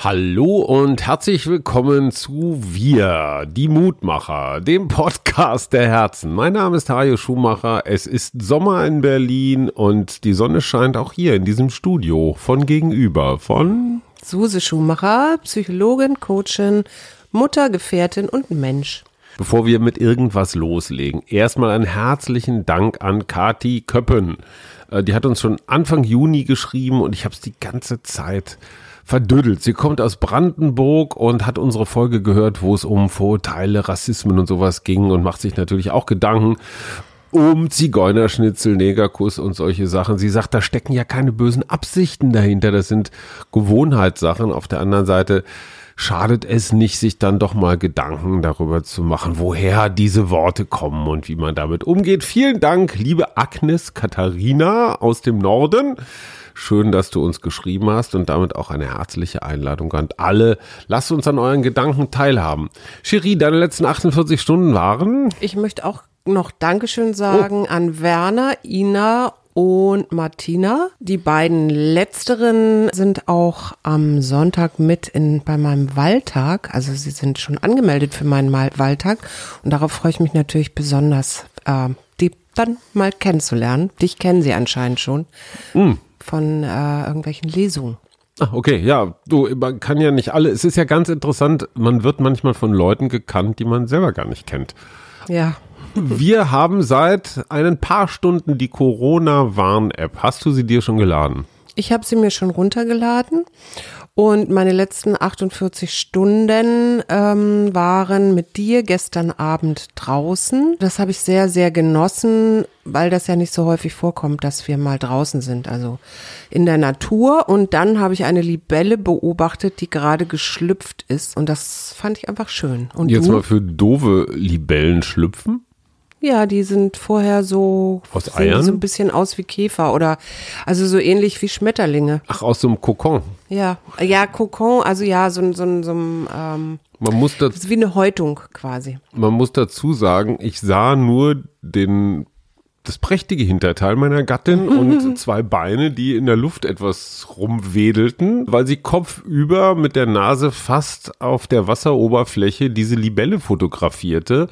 Hallo und herzlich willkommen zu Wir, die Mutmacher, dem Podcast der Herzen. Mein Name ist Hajo Schumacher. Es ist Sommer in Berlin und die Sonne scheint auch hier in diesem Studio von gegenüber von Suse Schumacher, Psychologin, Coachin, Mutter, Gefährtin und Mensch. Bevor wir mit irgendwas loslegen, erstmal einen herzlichen Dank an Kati Köppen. Äh, die hat uns schon Anfang Juni geschrieben und ich habe es die ganze Zeit verdüdelt. Sie kommt aus Brandenburg und hat unsere Folge gehört, wo es um Vorurteile, Rassismen und sowas ging und macht sich natürlich auch Gedanken um Zigeunerschnitzel, Negerkuss und solche Sachen. Sie sagt, da stecken ja keine bösen Absichten dahinter. Das sind Gewohnheitssachen. Auf der anderen Seite schadet es nicht, sich dann doch mal Gedanken darüber zu machen, woher diese Worte kommen und wie man damit umgeht. Vielen Dank, liebe Agnes Katharina aus dem Norden. Schön, dass du uns geschrieben hast und damit auch eine herzliche Einladung an alle. Lasst uns an euren Gedanken teilhaben. Cherie, deine letzten 48 Stunden waren? Ich möchte auch noch Dankeschön sagen oh. an Werner, Ina und Martina. Die beiden letzteren sind auch am Sonntag mit in, bei meinem Wahltag. Also sie sind schon angemeldet für meinen Wahltag. Und darauf freue ich mich natürlich besonders, äh, dann mal kennenzulernen. Dich kennen sie anscheinend schon. Mm von äh, irgendwelchen Lesungen. Ah, okay, ja, du, man kann ja nicht alle, es ist ja ganz interessant, man wird manchmal von Leuten gekannt, die man selber gar nicht kennt. Ja. Wir haben seit ein paar Stunden die Corona-Warn-App. Hast du sie dir schon geladen? Ich habe sie mir schon runtergeladen und meine letzten 48 Stunden ähm, waren mit dir gestern Abend draußen. Das habe ich sehr, sehr genossen, weil das ja nicht so häufig vorkommt, dass wir mal draußen sind, also in der Natur. Und dann habe ich eine Libelle beobachtet, die gerade geschlüpft ist. Und das fand ich einfach schön. Und Jetzt du? mal für doofe Libellen schlüpfen? Ja, die sind vorher so aus Eiern? so ein bisschen aus wie Käfer oder also so ähnlich wie Schmetterlinge. Ach, aus so einem Kokon. Ja, ja, Kokon, also ja, so, so, so ein ähm, man muss das, ist wie eine Häutung quasi. Man muss dazu sagen, ich sah nur den das prächtige Hinterteil meiner Gattin und zwei Beine, die in der Luft etwas rumwedelten, weil sie kopfüber mit der Nase fast auf der Wasseroberfläche diese Libelle fotografierte.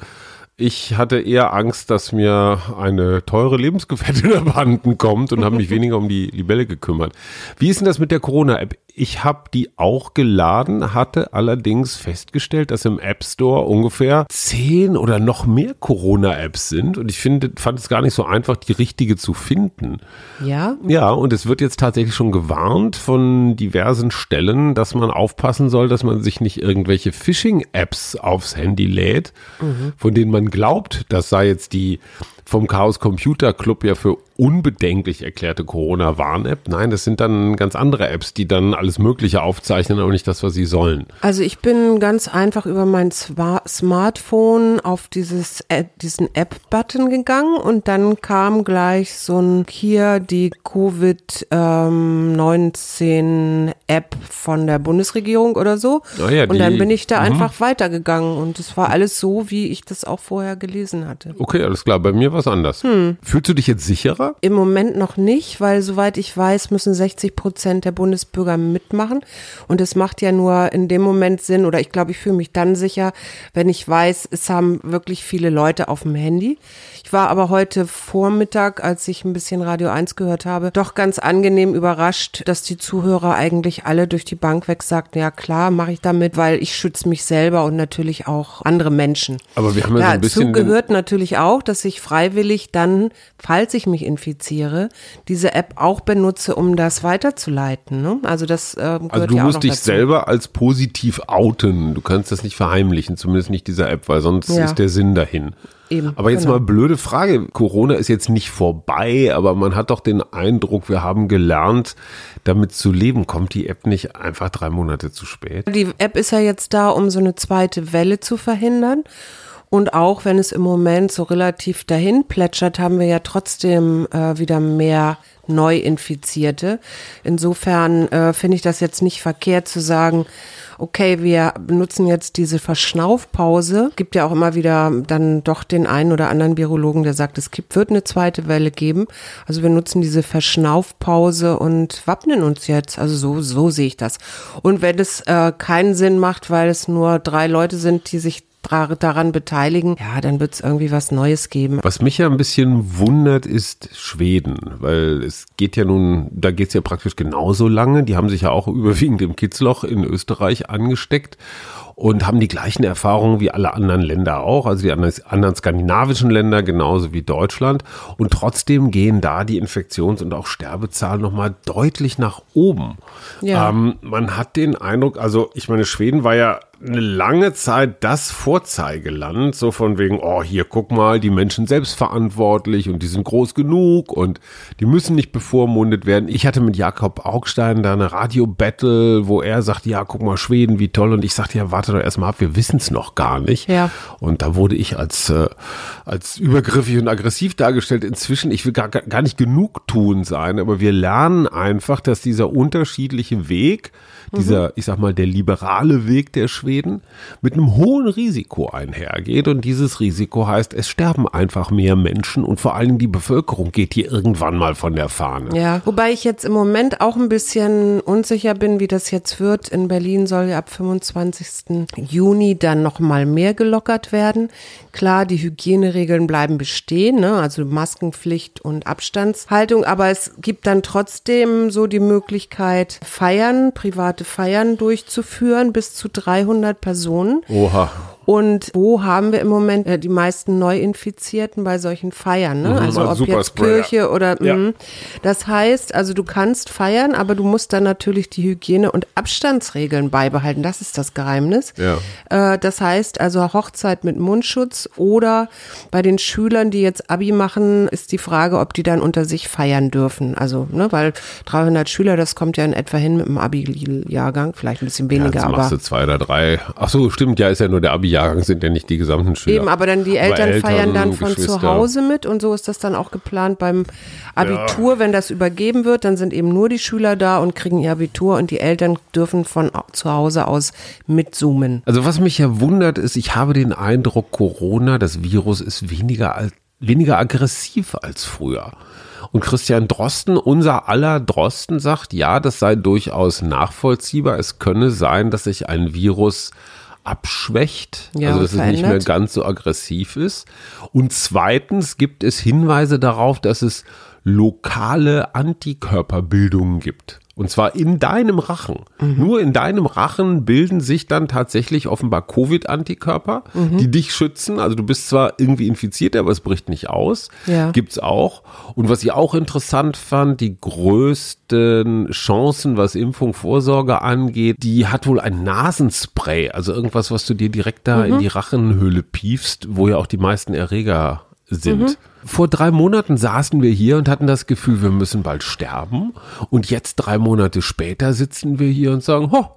Ich hatte eher Angst, dass mir eine teure Lebensgefährtin abhanden kommt und habe mich weniger um die Libelle gekümmert. Wie ist denn das mit der Corona-App? Ich habe die auch geladen, hatte allerdings festgestellt, dass im App Store ungefähr zehn oder noch mehr Corona-Apps sind. Und ich finde, fand es gar nicht so einfach, die richtige zu finden. Ja? Ja, und es wird jetzt tatsächlich schon gewarnt von diversen Stellen, dass man aufpassen soll, dass man sich nicht irgendwelche Phishing-Apps aufs Handy lädt, mhm. von denen man glaubt, das sei jetzt die vom Chaos Computer Club ja für unbedenklich erklärte Corona-Warn-App. Nein, das sind dann ganz andere Apps, die dann alles Mögliche aufzeichnen, aber nicht das, was sie sollen. Also ich bin ganz einfach über mein Smartphone auf dieses diesen App-Button gegangen und dann kam gleich so ein hier die Covid-19-App von der Bundesregierung oder so. Oh ja, und dann bin ich da mhm. einfach weitergegangen und es war alles so, wie ich das auch vorher gelesen hatte. Okay, alles klar. Bei mir war es anders. Hm. Fühlst du dich jetzt sicherer? Im Moment noch nicht, weil soweit ich weiß, müssen 60 Prozent der Bundesbürger mitmachen. Und es macht ja nur in dem Moment Sinn, oder ich glaube, ich fühle mich dann sicher, wenn ich weiß, es haben wirklich viele Leute auf dem Handy. Ich war aber heute Vormittag, als ich ein bisschen Radio 1 gehört habe, doch ganz angenehm überrascht, dass die Zuhörer eigentlich alle durch die Bank weg sagten, ja klar, mache ich damit, weil ich schütze mich selber und natürlich auch andere Menschen. Aber wir haben ja, ja so ein bisschen dazu gehört natürlich auch, dass ich freiwillig dann, falls ich mich infiziere, diese App auch benutze, um das weiterzuleiten. Ne? Also das äh, gehört Also du ja musst dich dazu. selber als positiv outen. Du kannst das nicht verheimlichen, zumindest nicht dieser App, weil sonst ja. ist der Sinn dahin. Eben, aber jetzt genau. mal blöde Frage. Corona ist jetzt nicht vorbei, aber man hat doch den Eindruck, wir haben gelernt, damit zu leben. Kommt die App nicht einfach drei Monate zu spät? Die App ist ja jetzt da, um so eine zweite Welle zu verhindern. Und auch wenn es im Moment so relativ dahin plätschert, haben wir ja trotzdem äh, wieder mehr Neuinfizierte. Insofern äh, finde ich das jetzt nicht verkehrt zu sagen, okay, wir benutzen jetzt diese Verschnaufpause. Gibt ja auch immer wieder dann doch den einen oder anderen Virologen, der sagt, es gibt, wird eine zweite Welle geben. Also wir nutzen diese Verschnaufpause und wappnen uns jetzt. Also so, so sehe ich das. Und wenn es äh, keinen Sinn macht, weil es nur drei Leute sind, die sich daran beteiligen, ja, dann wird es irgendwie was Neues geben. Was mich ja ein bisschen wundert, ist Schweden, weil es geht ja nun, da geht es ja praktisch genauso lange. Die haben sich ja auch überwiegend im Kitzloch in Österreich angesteckt und haben die gleichen Erfahrungen wie alle anderen Länder auch, also die anderen skandinavischen Länder genauso wie Deutschland. Und trotzdem gehen da die Infektions- und auch Sterbezahlen nochmal deutlich nach oben. Ja. Ähm, man hat den Eindruck, also ich meine, Schweden war ja eine lange Zeit das Vorzeigeland, so von wegen, oh, hier guck mal, die Menschen selbstverantwortlich und die sind groß genug und die müssen nicht bevormundet werden. Ich hatte mit Jakob Augstein da eine Radio-Battle, wo er sagt, ja, guck mal, Schweden, wie toll. Und ich sagte, ja, warte doch erstmal ab, wir wissen es noch gar nicht. Ja. Und da wurde ich als, äh, als übergriffig und aggressiv dargestellt. Inzwischen, ich will gar, gar nicht genug tun sein, aber wir lernen einfach, dass dieser unterschiedliche Weg, dieser, ich sag mal, der liberale Weg der Schweden mit einem hohen Risiko einhergeht. Und dieses Risiko heißt, es sterben einfach mehr Menschen und vor allem die Bevölkerung geht hier irgendwann mal von der Fahne. Ja, wobei ich jetzt im Moment auch ein bisschen unsicher bin, wie das jetzt wird. In Berlin soll ja ab 25. Juni dann noch mal mehr gelockert werden. Klar, die Hygieneregeln bleiben bestehen, ne? also Maskenpflicht und Abstandshaltung, aber es gibt dann trotzdem so die Möglichkeit, Feiern, private Feiern durchzuführen, bis zu 300 Personen. Oha. Und wo haben wir im Moment äh, die meisten Neuinfizierten bei solchen Feiern? Ne? Mhm, also ob jetzt Kirche oder ja. mh. das heißt, also du kannst feiern, aber du musst dann natürlich die Hygiene- und Abstandsregeln beibehalten. Das ist das Geheimnis. Ja. Äh, das heißt also Hochzeit mit Mundschutz oder bei den Schülern, die jetzt Abi machen, ist die Frage, ob die dann unter sich feiern dürfen. Also, ne, weil 300 Schüler, das kommt ja in etwa hin mit dem Abi-Jahrgang, vielleicht ein bisschen weniger. Ja, aber machst du zwei oder drei. Ach so, stimmt, ja, ist ja nur der Abi-Jahrgang. Jahrgang sind ja nicht die gesamten Schüler. Eben, aber dann die Eltern, Eltern feiern dann von zu Hause mit und so ist das dann auch geplant beim Abitur, ja. wenn das übergeben wird, dann sind eben nur die Schüler da und kriegen ihr Abitur und die Eltern dürfen von zu Hause aus mitzoomen. Also was mich ja wundert ist, ich habe den Eindruck, Corona, das Virus ist weniger, weniger aggressiv als früher. Und Christian Drosten, unser aller Drosten, sagt, ja, das sei durchaus nachvollziehbar. Es könne sein, dass sich ein Virus abschwächt, ja, also dass verändert. es nicht mehr ganz so aggressiv ist. Und zweitens gibt es Hinweise darauf, dass es lokale Antikörperbildungen gibt. Und zwar in deinem Rachen. Mhm. Nur in deinem Rachen bilden sich dann tatsächlich offenbar Covid-Antikörper, mhm. die dich schützen. Also du bist zwar irgendwie infiziert, aber es bricht nicht aus. Ja. Gibt's auch. Und was ich auch interessant fand, die größten Chancen, was Impfung, Vorsorge angeht, die hat wohl ein Nasenspray. Also irgendwas, was du dir direkt da mhm. in die Rachenhöhle piefst, wo ja auch die meisten Erreger sind. Mhm. Vor drei Monaten saßen wir hier und hatten das Gefühl, wir müssen bald sterben. Und jetzt drei Monate später sitzen wir hier und sagen, ho,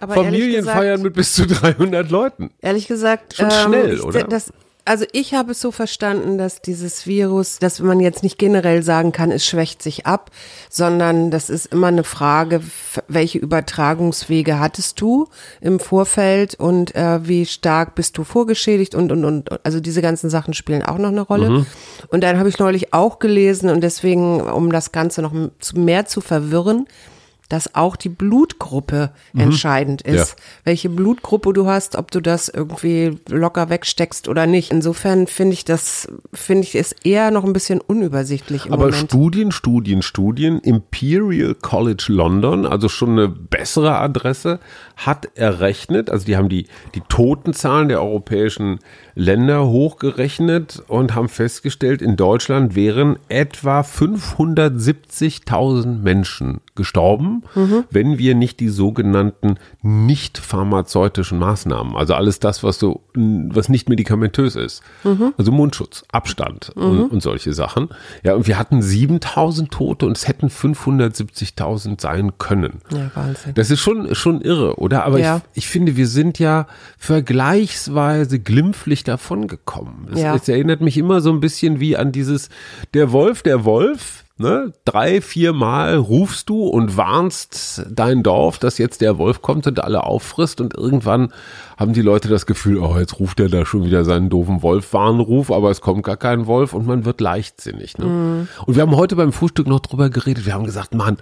aber Familien feiern mit bis zu 300 Leuten. Ehrlich gesagt, schon schnell, ähm, oder? Das, also ich habe es so verstanden, dass dieses Virus, dass man jetzt nicht generell sagen kann, es schwächt sich ab, sondern das ist immer eine Frage, welche Übertragungswege hattest du im Vorfeld und äh, wie stark bist du vorgeschädigt und, und, und, also diese ganzen Sachen spielen auch noch eine Rolle. Mhm. Und dann habe ich neulich auch gelesen und deswegen, um das Ganze noch mehr zu verwirren, dass auch die Blutgruppe mhm. entscheidend ist. Ja. Welche Blutgruppe du hast, ob du das irgendwie locker wegsteckst oder nicht. Insofern finde ich das, finde ich es eher noch ein bisschen unübersichtlich im Aber Moment. Studien, Studien, Studien. Imperial College London, also schon eine bessere Adresse, hat errechnet, also die haben die, die Totenzahlen der europäischen Länder hochgerechnet und haben festgestellt, in Deutschland wären etwa 570.000 Menschen gestorben kommen, wenn wir nicht die sogenannten nicht pharmazeutischen Maßnahmen, also alles das, was so, was nicht medikamentös ist, also Mundschutz, Abstand und, und solche Sachen. Ja, und wir hatten 7000 Tote und es hätten 570.000 sein können. Ja, Wahnsinn. Das ist schon, schon irre, oder? Aber Ja. ich, ich finde, wir sind ja vergleichsweise glimpflich davon gekommen. Es, Ja. es erinnert mich immer so ein bisschen wie an dieses, der Wolf, der Wolf, ne? Drei, vier Mal rufst du und warnst dein Dorf, dass jetzt der Wolf kommt und alle auffrisst und irgendwann haben die Leute das Gefühl, oh, jetzt ruft er da schon wieder seinen doofen Wolf-Warnruf, aber es kommt gar kein Wolf und man wird leichtsinnig. Ne? Mhm. Und wir haben heute beim Frühstück noch drüber geredet. Wir haben gesagt, Mann,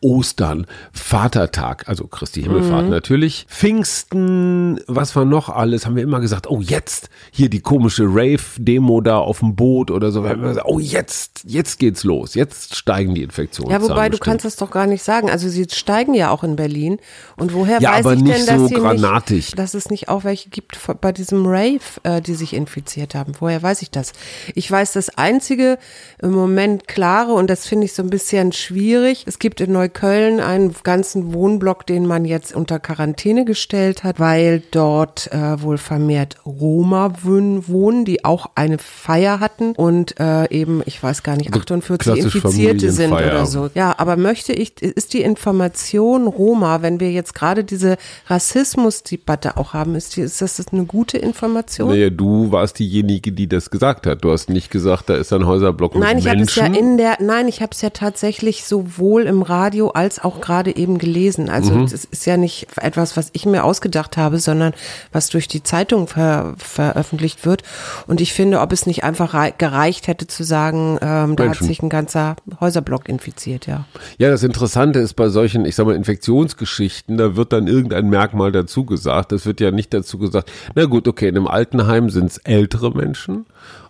Ostern, Vatertag, also Christi Himmelfahrt Mhm. natürlich, Pfingsten, was war noch alles, haben wir immer gesagt, oh jetzt, hier die komische Rave-Demo da auf dem Boot oder so. Gesagt, oh jetzt, jetzt geht's los, jetzt steigen die Infektionen. Ja, wobei du kannst das doch gar nicht sagen. Also sie steigen ja auch in Berlin. Und woher Ja, weiß aber ich nicht denn, dass so granatig. nicht, dass es nicht auch welche gibt bei diesem Rave, äh, die sich infiziert haben? Woher weiß ich das? Ich weiß das einzige im Moment klare und das finde ich so ein bisschen schwierig. Es gibt in Neukölln einen ganzen Wohnblock, den man jetzt unter Quarantäne gestellt hat, weil dort äh, wohl vermehrt Roma wohnen, die auch eine Feier hatten und äh, eben, ich weiß gar nicht, 48 klassisch Infizierte sind oder so. Ja, aber möchte ich, ist die Information Roma, wenn wir jetzt gerade diese Rassismusdebatte auch haben, ist, die, ist das eine gute Information? Naja, du warst diejenige, die das gesagt hat. Du hast nicht gesagt, da ist ein Häuserblock mit Nein, ich habe es Menschen. ja in der, nein, ich habe es ja tatsächlich sowohl im Radio als auch gerade eben gelesen. Also Mhm. es ist ja nicht etwas, was ich mir ausgedacht habe, sondern was durch die Zeitung ver, veröffentlicht wird. Und ich finde, ob es nicht einfach rei- gereicht hätte zu sagen, ähm, da hat sich ein ganzer Häuserblock infiziert, ja. Ja, das Interessante ist bei solchen, ich sag mal, Infektionsgeschichten, da wird dann irgendein Merkmal dazu gesagt. Das wird ja nicht dazu gesagt, na gut, okay, in einem Altenheim sind es ältere Menschen.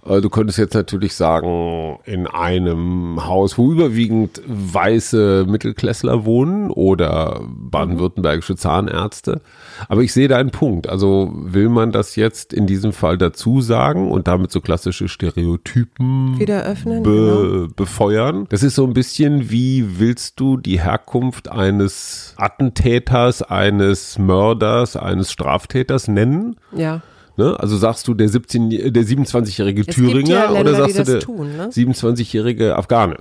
Äh, Du könntest jetzt natürlich sagen, in einem Haus, wo überwiegend weiße Mittelklässler wohnen oder baden-württembergische Zahnärzte. Aber ich sehe da einen Punkt. Also will man das jetzt in diesem Fall dazu sagen und damit so klassische Stereotypen Wieder öffnen, genau. be befeuern. Das ist so ein bisschen wie willst du die Herkunft eines Attentäters, eines Mörders, eines Straftäters nennen? Ja. Ne? Also sagst du der 17, der 27-jährige Es gibt Thüringer ja Länder, oder sagst du der ne? 27-jährige Afghane?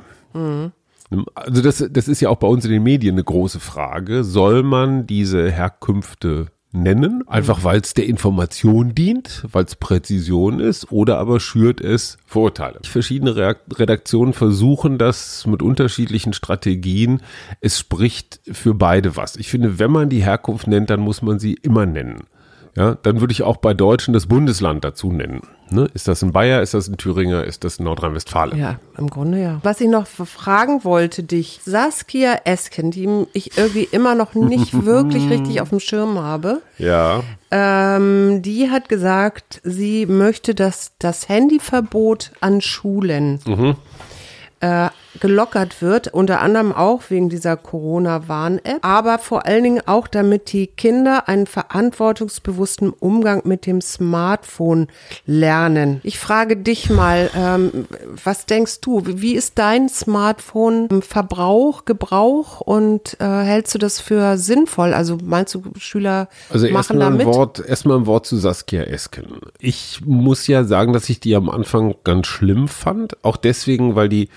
Also das, das ist ja auch bei uns in den Medien eine große Frage. Soll man diese Herkünfte nennen, einfach weil es der Information dient, weil es Präzision ist, oder aber schürt es Vorurteile? Verschiedene Redaktionen versuchen das mit unterschiedlichen Strategien. Es spricht für beide was. Ich finde, wenn man die Herkunft nennt, dann muss man sie immer nennen. Ja, dann würde ich auch bei Deutschen das Bundesland dazu nennen. Ne? Ist das ein Bayer, ist das ein Thüringer, ist das ein Nordrhein-Westfalen? Ja, im Grunde ja. Was ich noch fragen wollte dich, Saskia Esken, die ich irgendwie immer noch nicht wirklich richtig auf dem Schirm habe, Ja. ähm, die hat gesagt, sie möchte, dass das Handyverbot an Schulen äh, gelockert wird, unter anderem auch wegen dieser Corona-Warn-App, aber vor allen Dingen auch, damit die Kinder einen verantwortungsbewussten Umgang mit dem Smartphone lernen. Ich frage dich mal, ähm, was denkst du? Wie ist dein Smartphone-Verbrauch, Gebrauch und äh, hältst du das für sinnvoll? Also meinst du, Schüler Also machen erstmal da ein mit? Wort, erstmal ein Wort zu Saskia Esken. Ich muss ja sagen, dass ich die am Anfang ganz schlimm fand. Auch deswegen, weil die,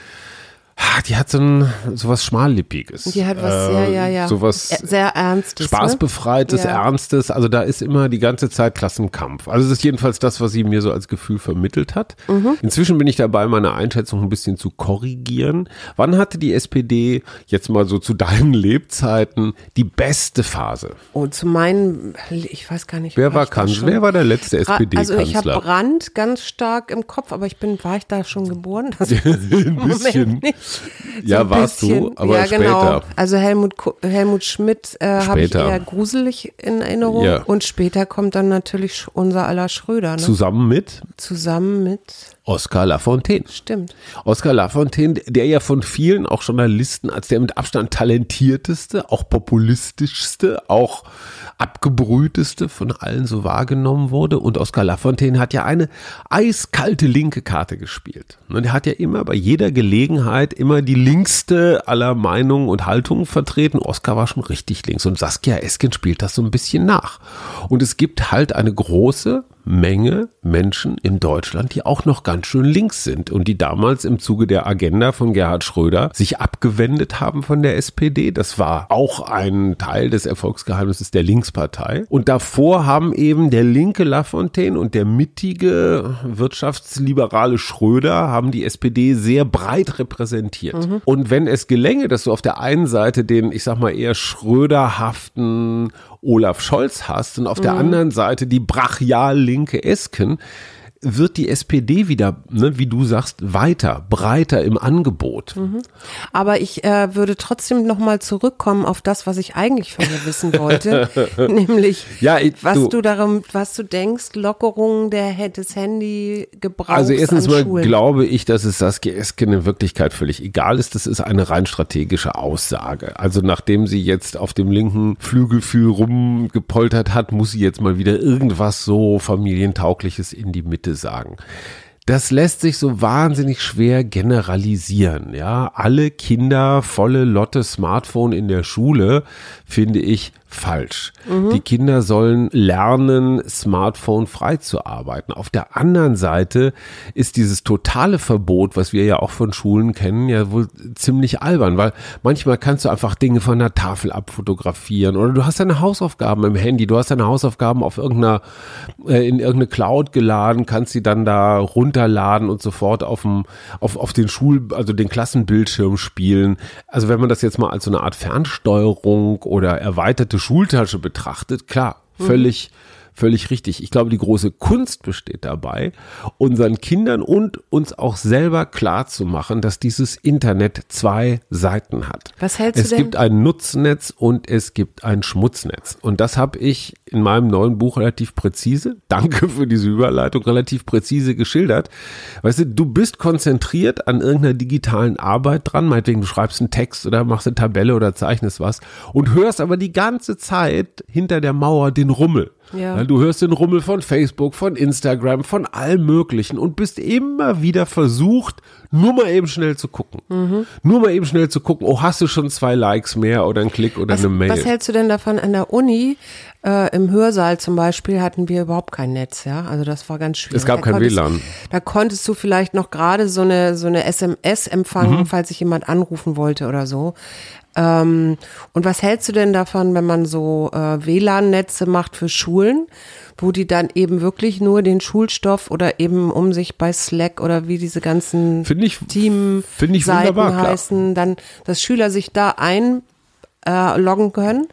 die hat so ein, sowas Schmallippiges. Die hat was, ja, ja, ja. Sowas Äh, sehr Ernstes. Spaßbefreites, Ne? Ja. Ernstes. Also da ist immer die ganze Zeit Klassenkampf. Also das ist jedenfalls das, was sie mir so als Gefühl vermittelt hat. Mhm. Inzwischen bin ich dabei, meine Einschätzung ein bisschen zu korrigieren. Wann hatte die SPD jetzt mal so zu deinen Lebzeiten die beste Phase? Oh, zu meinen, ich weiß gar nicht. Wer war Kanzler? Wer war der letzte Bra- Also ich habe SPD-Kanzler? Brandt ganz stark im Kopf, aber ich bin, war ich da schon geboren? Das ein bisschen. nicht. Ja, ein warst du, aber ja, genau. später. Also Helmut, Helmut Schmidt äh, habe ich eher gruselig in Erinnerung. Ja. Und später kommt dann natürlich unser aller Schröder, ne? Zusammen mit zusammen mit Oscar Lafontaine. Stimmt. Oscar Lafontaine, der ja von vielen, auch Journalisten, als der mit Abstand talentierteste, auch populistischste, auch abgebrühteste von allen so wahrgenommen wurde. Und Oscar Lafontaine hat ja eine eiskalte linke Karte gespielt. Und er hat ja immer bei jeder Gelegenheit immer die linkste aller Meinungen und Haltungen vertreten. Oscar war schon richtig links und Saskia Esken spielt das so ein bisschen nach. Und es gibt halt eine große Menge Menschen in Deutschland, die auch noch ganz schön links sind und die damals im Zuge der Agenda von Gerhard Schröder sich abgewendet haben von der SPD. Das war auch ein Teil des Erfolgsgeheimnisses der Linkspartei. Und davor haben eben der linke Lafontaine und der mittige wirtschaftsliberale Schröder haben die SPD sehr breit repräsentiert. Mhm. Und wenn es gelänge, dass du auf der einen Seite den, ich sag mal, eher Schröderhaften Olaf Scholz hast und auf mhm. der anderen Seite die brachial linke Esken, wird die SPD wieder, ne, wie du sagst, weiter, breiter im Angebot. Mhm. Aber ich äh, würde trotzdem nochmal zurückkommen auf das, was ich eigentlich von dir wissen wollte, nämlich ja, ich, was du, du, darum, was du denkst, Lockerungen der des Handy gebraucht. Also erstens mal Schulen. glaube ich, dass es Saskia Esken in Wirklichkeit völlig egal ist. Das ist eine rein strategische Aussage. Also nachdem sie jetzt auf dem linken Flügelfühl rumgepoltert hat, muss sie jetzt mal wieder irgendwas so familientaugliches in die Mitte sagen. Das lässt sich so wahnsinnig schwer generalisieren. Ja, alle Kinder volle Lotte Smartphone in der Schule finde ich falsch. Mhm. Die Kinder sollen lernen, Smartphone frei zu arbeiten. Auf der anderen Seite ist dieses totale Verbot, was wir ja auch von Schulen kennen, ja wohl ziemlich albern, weil manchmal kannst du einfach Dinge von der Tafel abfotografieren oder du hast deine Hausaufgaben im Handy, du hast deine Hausaufgaben auf irgendeiner, äh, in irgendeine Cloud geladen, kannst sie dann da runterladen und sofort auf dem, auf, auf den Schul, also den Klassenbildschirm spielen. Also wenn man das jetzt mal als so eine Art Fernsteuerung oder erweiterte Schultasche betrachtet, klar, völlig, völlig richtig. Ich glaube, die große Kunst besteht dabei, unseren Kindern und uns auch selber klar zu machen, dass dieses Internet zwei Seiten hat. Was hältst es du denn? Es gibt ein Nutznetz und es gibt ein Schmutznetz. Und das habe ich in meinem neuen Buch relativ präzise, danke für diese Überleitung, relativ präzise geschildert. Weißt du, du bist konzentriert an irgendeiner digitalen Arbeit dran, meinetwegen du schreibst einen Text oder machst eine Tabelle oder zeichnest was und hörst aber die ganze Zeit hinter der Mauer den Rummel. Ja. Du hörst den Rummel von Facebook, von Instagram, von allem Möglichen und bist immer wieder versucht, nur mal eben schnell zu gucken. Mhm. Nur mal eben schnell zu gucken, oh, hast du schon zwei Likes mehr oder einen Klick oder was, eine Mail? Was hältst du denn davon an der Uni? Äh, Im Hörsaal zum Beispiel hatten wir überhaupt kein Netz, ja. Also das war ganz schwierig. Es gab da kein WLAN. Da konntest du vielleicht noch gerade so eine, so eine SMS empfangen, mhm. falls sich jemand anrufen wollte oder so. Ähm, und was hältst du denn davon, wenn man so äh, WLAN-Netze macht für Schulen, wo die dann eben wirklich nur den Schulstoff oder eben um sich bei Slack oder wie diese ganzen Team-Seiten heißen, dann, dass Schüler sich da einloggen äh, können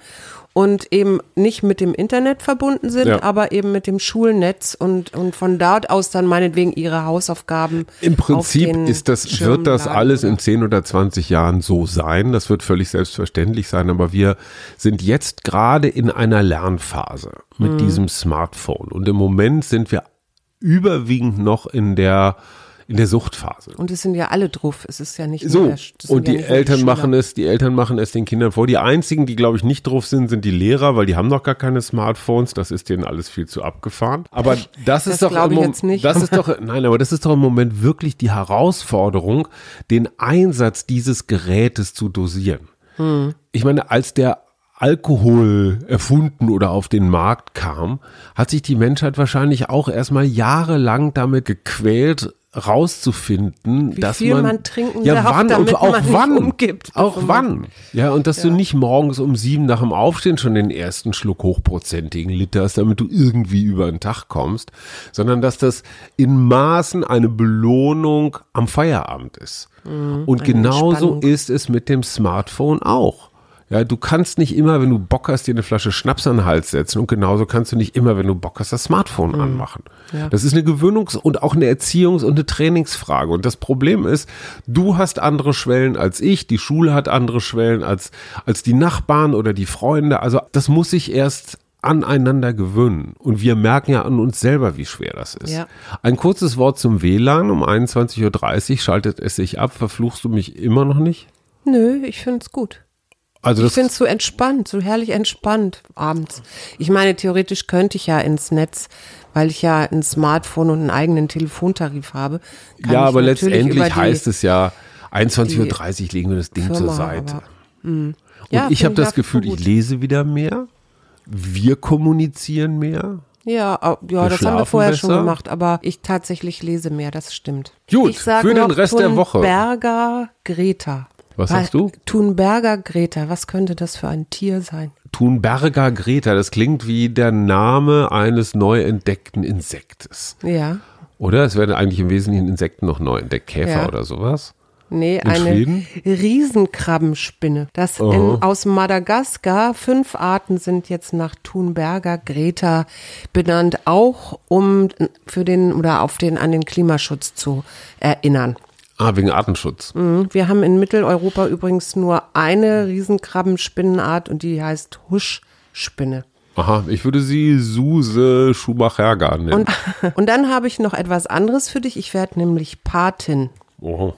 und eben nicht mit dem Internet verbunden sind, ja. aber eben mit dem Schulnetz und, und von dort aus dann meinetwegen ihre Hausaufgaben. Im Prinzip ist das, Schirm wird das alles oder? in 10 oder 20 Jahren so sein. Das wird völlig selbstverständlich sein, aber wir sind jetzt gerade in einer Lernphase mit hm. diesem Smartphone und im Moment sind wir überwiegend noch in der in der Suchtphase. Und es sind ja alle drauf. Es ist ja nicht so. Der, und die ja Eltern machen es, die Eltern machen es den Kindern vor. Die einzigen, die glaube ich nicht drauf sind, sind die Lehrer, weil die haben noch gar keine Smartphones. Das ist denen alles viel zu abgefahren. Aber das, das ist doch im Moment, das ist doch, nein, aber das ist doch im Moment wirklich die Herausforderung, den Einsatz dieses Gerätes zu dosieren. Hm. Ich meine, als der Alkohol erfunden oder auf den Markt kam, hat sich die Menschheit wahrscheinlich auch erstmal jahrelang damit gequält, rauszufinden, Wie dass man, man trinken ja wann? damit und auch wann? umgibt, auch wann? Ja und dass ja. du nicht morgens um sieben nach dem Aufstehen schon den ersten Schluck hochprozentigen Liter hast, damit du irgendwie über den Tag kommst, sondern dass das in Maßen eine Belohnung am Feierabend ist. Mhm, und genauso ist es mit dem Smartphone auch ja, du kannst nicht immer, wenn du Bock hast, dir eine Flasche Schnaps an den Hals setzen und genauso kannst du nicht immer, wenn du Bock hast, das Smartphone mhm. anmachen. Ja. Das ist eine Gewöhnungs- und auch eine Erziehungs- und eine Trainingsfrage. Und das Problem ist, du hast andere Schwellen als ich, die Schule hat andere Schwellen als, als die Nachbarn oder die Freunde. Also das muss sich erst aneinander gewöhnen. Und wir merken ja an uns selber, wie schwer das ist. Ja. Ein kurzes Wort zum WLAN. Um 21.30 Uhr schaltet es sich ab. Verfluchst du mich immer noch nicht? Nö, ich finde es gut. Also Ich finde es so entspannt, so herrlich entspannt abends. Ich meine, theoretisch könnte ich ja ins Netz, weil ich ja ein Smartphone und einen eigenen Telefontarif habe. ja, aber letztendlich heißt es ja, 21.30 Uhr legen wir das Ding Firma, zur Seite. aber. Und Ja, ich habe das Gefühl, ich lese wieder mehr. Wir kommunizieren mehr. Ja, ja, Wir das haben wir vorher schon besser. gemacht, aber ich tatsächlich lese mehr, das stimmt. Gut, für den Rest der Woche. Thunberger Greta. Was Weil- sagst du? Thunberger Greta, was könnte das für ein Tier sein? Thunberger Greta, das klingt wie der Name eines neu entdeckten Insektes. Ja. Oder? Es werden eigentlich im Wesentlichen Insekten noch neu entdeckt, Käfer Ja. oder sowas. Nee, In eine Schweden? Riesenkrabbenspinne. Das in, aus Madagaskar, fünf Arten sind jetzt nach Thunberger Greta benannt, auch um für den oder auf den an den Klimaschutz zu erinnern. Ah, wegen Artenschutz. Mhm. Wir haben in Mitteleuropa übrigens nur eine Riesenkrabbenspinnenart und die heißt Huschspinne. Aha, ich würde sie Suse Schumacher nennen. Und, und dann habe ich noch etwas anderes für dich. Ich werde nämlich Patin. oh,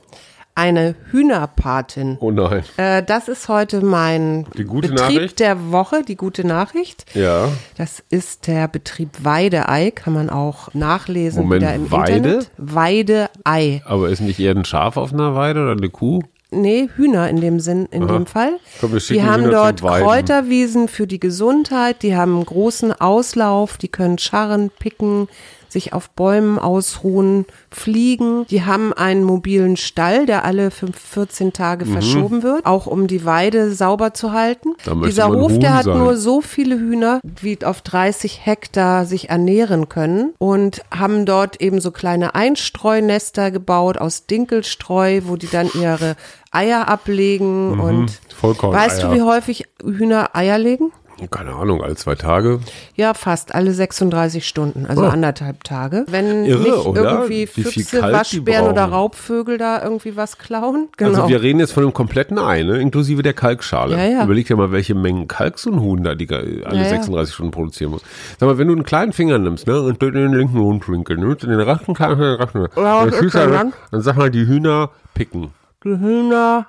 Eine Hühnerpatin. oh nein. Äh, das ist heute mein Die gute Betrieb Nachricht? der Woche, die gute Nachricht. Ja. Das ist der Betrieb Weideei, kann man auch nachlesen Moment, wieder im Weide? Internet. Weideei. Aber ist nicht eher ein Schaf auf einer Weide oder eine Kuh? Nee, Hühner in dem Sinn, in dem Fall. Komm, wir die haben Hühner dort. Kräuterwiesen für die Gesundheit, die haben einen großen Auslauf, die können scharren, picken, sich auf Bäumen ausruhen, fliegen. Die haben einen mobilen Stall, der alle fünf, 14 Tage verschoben wird, auch um die Weide sauber zu halten. Mhm. Dieser Hof, Huhn der hat sein. nur so viele Hühner, wie auf 30 Hektar sich ernähren können und haben dort eben so kleine Einstreunester gebaut aus Dinkelstreu, wo die dann ihre Eier ablegen und Mhm. Vollkorneier. weißt du, wie häufig Hühner Eier legen? Keine Ahnung, alle zwei Tage. Ja, fast alle 36 Stunden, also Oh. anderthalb Tage. Wenn Irre, nicht oder? irgendwie Wie Füchse, Waschbären oder. Raubvögel da irgendwie was klauen. Genau. Also wir reden jetzt von einem kompletten Ei, ne? inklusive der Kalkschale. Ja, ja. Überleg dir mal, welche Mengen Kalk so ein Huhn da die alle Ja, ja. 36 Stunden produzieren muss. Sag mal, wenn du einen kleinen Finger nimmst ne, und den in den linken Mundwinkel nimmst, in den rechten kleinen den rechten, dann? dann sag mal, die Hühner picken. die Hühner.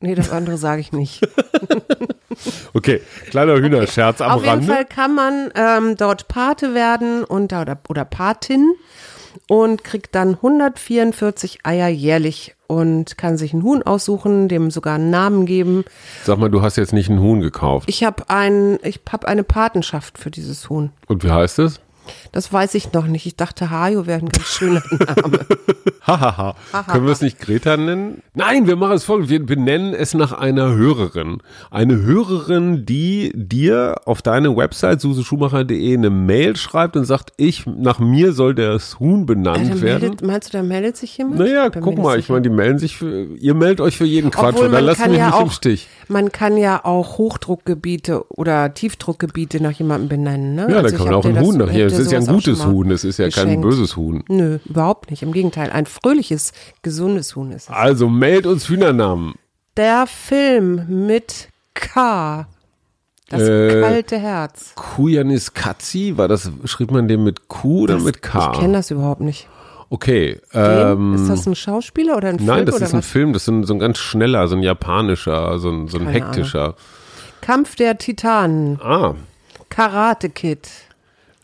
Nee, das andere sage ich nicht. Okay, kleiner Hühnerscherz am Auf jeden Rande. Fall kann man ähm, dort Pate werden und, oder, oder Patin und kriegt dann 144 Eier jährlich und kann sich ein Huhn aussuchen, dem sogar einen Namen geben. Sag mal, du hast jetzt nicht ein Huhn gekauft. Ich habe ein, ich hab eine Patenschaft für dieses Huhn. Und wie heißt es? Das weiß ich noch nicht. Ich dachte, Hajo wäre ein ganz schöner Name. Hahaha. Können wir es nicht Greta nennen? Nein, wir machen es folgendes. Wir benennen es nach einer Hörerin. Eine Hörerin, die dir auf deine Website suseschumacher.de eine Mail schreibt und sagt, ich, nach mir soll das Huhn benannt Da werden. meldet, meinst du, da meldet sich jemand? Naja, Bin guck mal, ich meine, die melden sich für, ihr meldet euch für jeden Quatsch Obwohl und dann man lasst kann mich ja nicht auch, im Stich. Man kann ja auch Hochdruckgebiete oder Tiefdruckgebiete nach jemandem benennen. Ne? Ja, Also ich kann man auch dir ein das- Huhn nach hier. Dir ist ja ein auch gutes Huhn, es ist ja kein geschenkt. böses Huhn. Nö, überhaupt nicht. Im Gegenteil, ein fröhliches, gesundes Huhn ist es. Also meldet uns Hühnernamen. Der Film mit K. Das Äh, kalte Herz. Kujanis Katzi, war das, schrieb man den mit Q oder mit K? Ich kenne das überhaupt nicht. Okay, ähm, ist das ein Schauspieler oder ein Film? Nein, das ist ein was? Film, das ist ein, so ein ganz schneller, so ein japanischer, so ein, so ein hektischer. Kampf der Titanen. Ah, Karate Kid.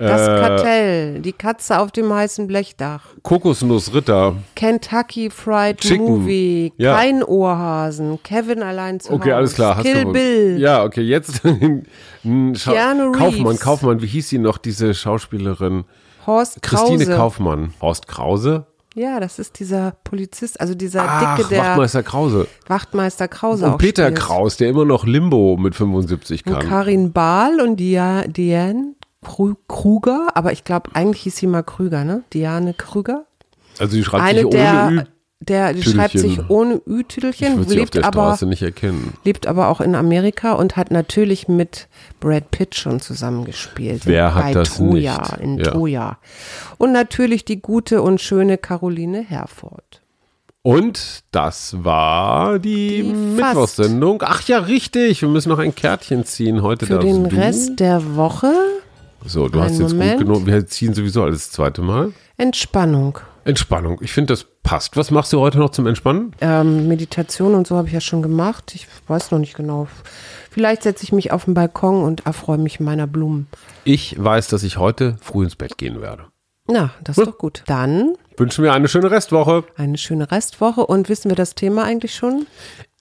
Das Äh, Kartell. Die Katze auf dem heißen Blechdach. Kokosnussritter. Kentucky Fried Chicken. Movie. Ja. Kein Ohrhasen. Kevin allein zu Okay, Hause. alles klar. Hast Kill du, Bill. Ja, okay, jetzt. Kaufmann. Kaufmann, wie hieß sie noch, diese Schauspielerin? Horst Christine Krause. Kaufmann. Horst Krause? Ja, das ist dieser Polizist, also dieser Ach, Dicke, der Wachtmeister Krause. Wachtmeister Krause Und Peter spielt. Kraus, der immer noch Limbo mit 75 Und kann. Karin Bahl und Dia, Diane Krü- Kruger, aber ich glaube, eigentlich hieß sie mal Krüger, ne? Diane Krüger. Also die schreibt Eine sich ohne der, Ü. der die schreibt sich ohne Ü-Tüdelchen, lebt aber, lebt aber auch in Amerika und hat natürlich mit Brad Pitt schon zusammengespielt. Wer hat bei das Troja, nicht? in Ja. Troja. Und natürlich die gute und schöne Caroline Herford. Und das war die, Die. Mittwochssendung. Ach ja, richtig. Wir müssen noch ein Kärtchen ziehen heute. Für den du. Rest der Woche So, du hast Einen jetzt Moment. gut genug. Wir ziehen sowieso alles das zweite Mal. Entspannung. Entspannung. Ich finde, das passt. Was machst du heute noch zum Entspannen? Ähm, Meditation und so habe ich ja schon gemacht. Ich weiß noch nicht genau. Vielleicht setze ich mich auf den Balkon und erfreue mich meiner Blumen. Ich weiß, dass ich heute früh ins Bett gehen werde. Na, das ist doch gut. Dann Wünschen wir eine schöne Restwoche. eine schöne Restwoche. Und wissen wir das Thema eigentlich schon?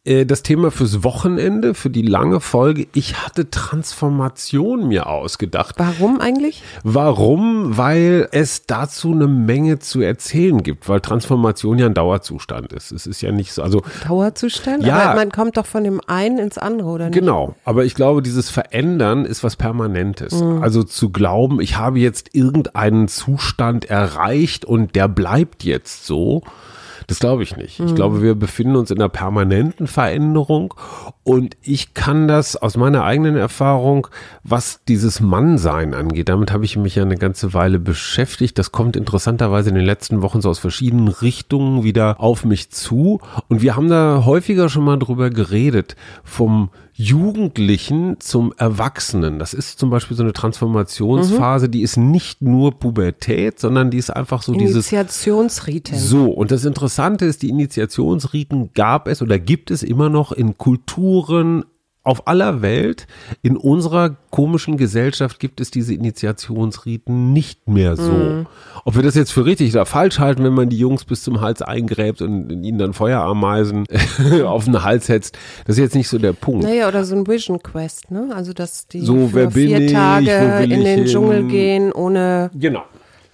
Äh, Das Thema fürs Wochenende, für die lange Folge. Ich hatte Transformation mir ausgedacht. Warum eigentlich? Warum? Weil es dazu eine Menge zu erzählen gibt, weil Transformation ja ein Dauerzustand ist. Es ist ja nicht so, also Dauerzustand? Ja. Aber man kommt doch von dem einen ins andere, oder nicht? Genau, aber ich glaube, dieses Verändern ist was Permanentes. Also zu glauben, ich habe jetzt irgendeinen Zustand erreicht und der bleibt jetzt so, das glaube ich nicht. Ich glaube, wir befinden uns in einer permanenten Veränderung und ich kann das aus meiner eigenen Erfahrung, was dieses Mannsein angeht, damit habe ich mich ja eine ganze Weile beschäftigt. Das kommt interessanterweise in den letzten Wochen so aus verschiedenen Richtungen wieder auf mich zu und wir haben da häufiger schon mal drüber geredet, vom Jugendlichen zum Erwachsenen. Das ist zum Beispiel so eine Transformationsphase, die ist nicht nur Pubertät, sondern die ist einfach so dieses Initiationsriten. so, und das Interessante ist, die Initiationsriten gab es oder gibt es immer noch in Kulturen auf aller Welt. In unserer komischen Gesellschaft gibt es diese Initiationsriten nicht mehr so. Ob wir das jetzt für richtig oder falsch halten, wenn man die Jungs bis zum Hals eingräbt und ihnen dann Feuerameisen auf den Hals setzt, das ist jetzt nicht so der Punkt. Naja, oder so ein Vision Quest, ne? Also, dass die So, vier? Tage in den hin? Dschungel gehen, ohne, Genau.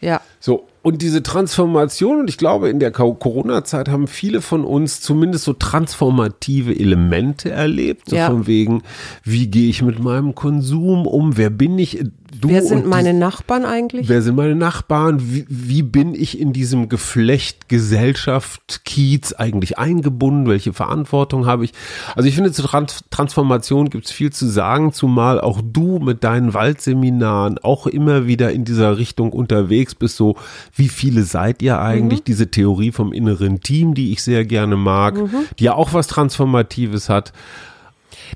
ja. So, und diese Transformation, und ich glaube, in der Co- Corona-Zeit haben viele von uns zumindest so transformative Elemente erlebt. So Ja. von wegen, wie gehe ich mit meinem Konsum um? Wer bin ich? Du Wer sind meine die- Nachbarn eigentlich? Wer sind meine Nachbarn? Wie, wie bin ich in diesem Geflecht Gesellschaft, Kiez eigentlich eingebunden? Welche Verantwortung habe ich? Also ich finde, zur Trans Transformation gibt es viel zu sagen, zumal auch du mit deinen Waldseminaren auch immer wieder in dieser Richtung unterwegs bist. So, wie viele seid ihr eigentlich? Diese Theorie vom inneren Team, die ich sehr gerne mag, die ja auch was Transformatives hat.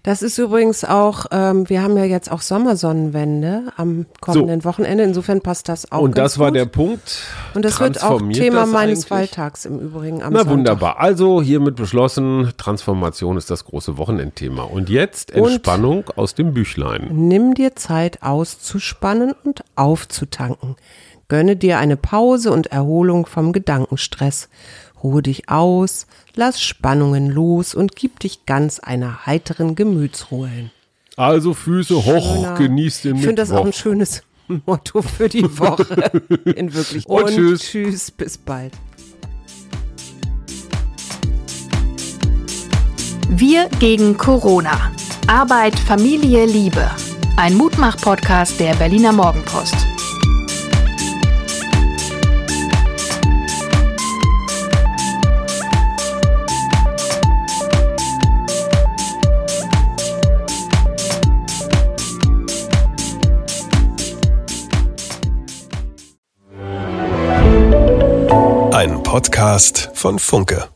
Das ist übrigens auch, ähm, wir haben ja jetzt auch Sommersonnenwende am kommenden Wochenende. Insofern passt das auch. Und das war gut. der Punkt. Und das wird auch Thema meines? Wahltags im Übrigen am Na Sonntag. wunderbar. Also hiermit beschlossen, Transformation ist das große Wochenendthema. Und jetzt Und- Entspannung aus dem Büchlein. Nimm dir Zeit auszuspannen und aufzutanken. Gönne dir eine Pause und Erholung vom Gedankenstress. Ruhe dich aus, lass Spannungen los und gib dich ganz einer heiteren Gemütsruhe hin. Also Füße hoch, Schöner- genießt den Ich finde das auch ein Mittwoch. schönes Motto für die Woche. In wirklich. Und tschüss. tschüss, bis bald. Wir gegen Corona. Arbeit, Familie, Liebe. Ein Mutmach-Podcast der Berliner Morgenpost. Podcast von Funke.